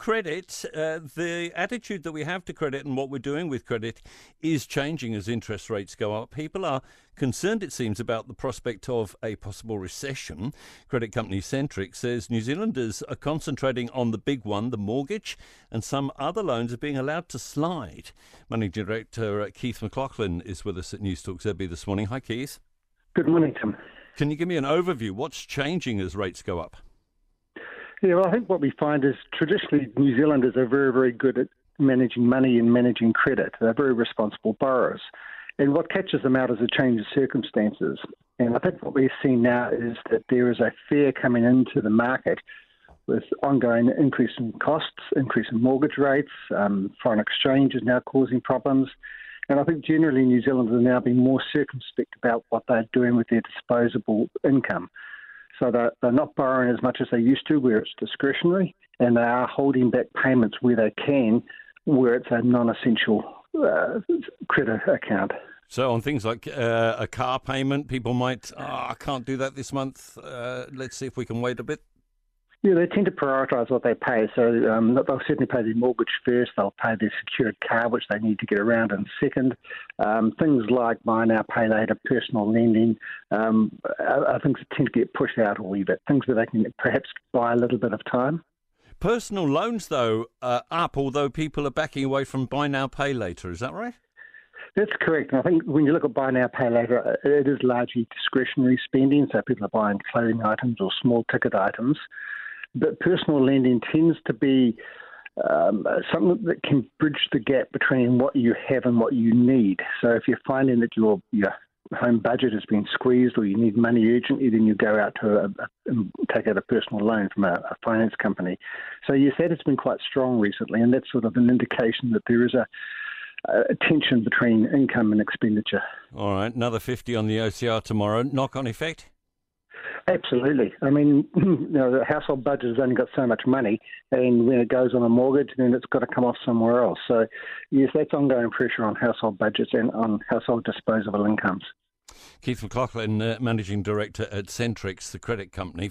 credit, uh, the attitude that we have to credit and what we're doing with credit is changing as interest rates go up. People are concerned, it seems, about the prospect of a possible recession. Credit company Centrix says New Zealanders are concentrating on the big one, the mortgage, and some other loans are being allowed to slide. Managing Director uh, Keith McLaughlin is with us at News Talk ZB this morning. Hi, Keith. Good morning, Tim. Can you give me an overview? What's changing as rates go up? Yeah, well, I think what we find is traditionally New Zealanders are very, very good at managing money and managing credit. They're very responsible borrowers. And what catches them out is a change of circumstances. And I think what we're seeing now is that there is a fear coming into the market with ongoing increase in costs, increase in mortgage rates, um, foreign exchange is now causing problems. And I think generally New Zealanders are now being more circumspect about what they're doing with their disposable income. So they're, they're not borrowing as much as they used to, where it's discretionary, and they are holding back payments where they can, where it's a non-essential uh, credit account. So on things like uh, a car payment, people might, oh, I can't do that this month. Uh, let's see if we can wait a bit. Yeah, they tend to prioritise what they pay. So um, they'll certainly pay their mortgage first. They'll pay their secured car, which they need to get around in second. Um, things like buy now, pay later, personal lending, um, are, are things that tend to get pushed out a wee bit. Things where they can perhaps buy a little bit of time. Personal loans, though, are up, although people are backing away from buy now, pay later. Is that right? That's correct. And I think when you look at buy now, pay later, it is largely discretionary spending. So people are buying clothing items or small ticket items. But personal lending tends to be um, something that can bridge the gap between what you have and what you need. So if you're finding that your your home budget has been squeezed or you need money urgently, then you go out to a, a, take out a personal loan from a, a, finance company. So yes, that has been quite strong recently, and that's sort of an indication that there is a, tension between income and expenditure. All right, another 50 on the OCR tomorrow. Knock on effect? Absolutely. I mean, you know, the household budget has only got so much money, and when it goes on a mortgage, then it's got to come off somewhere else. So, yes, that's ongoing pressure on household budgets and on household disposable incomes. Keith McLaughlin, uh, Managing Director at Centrix, the credit company.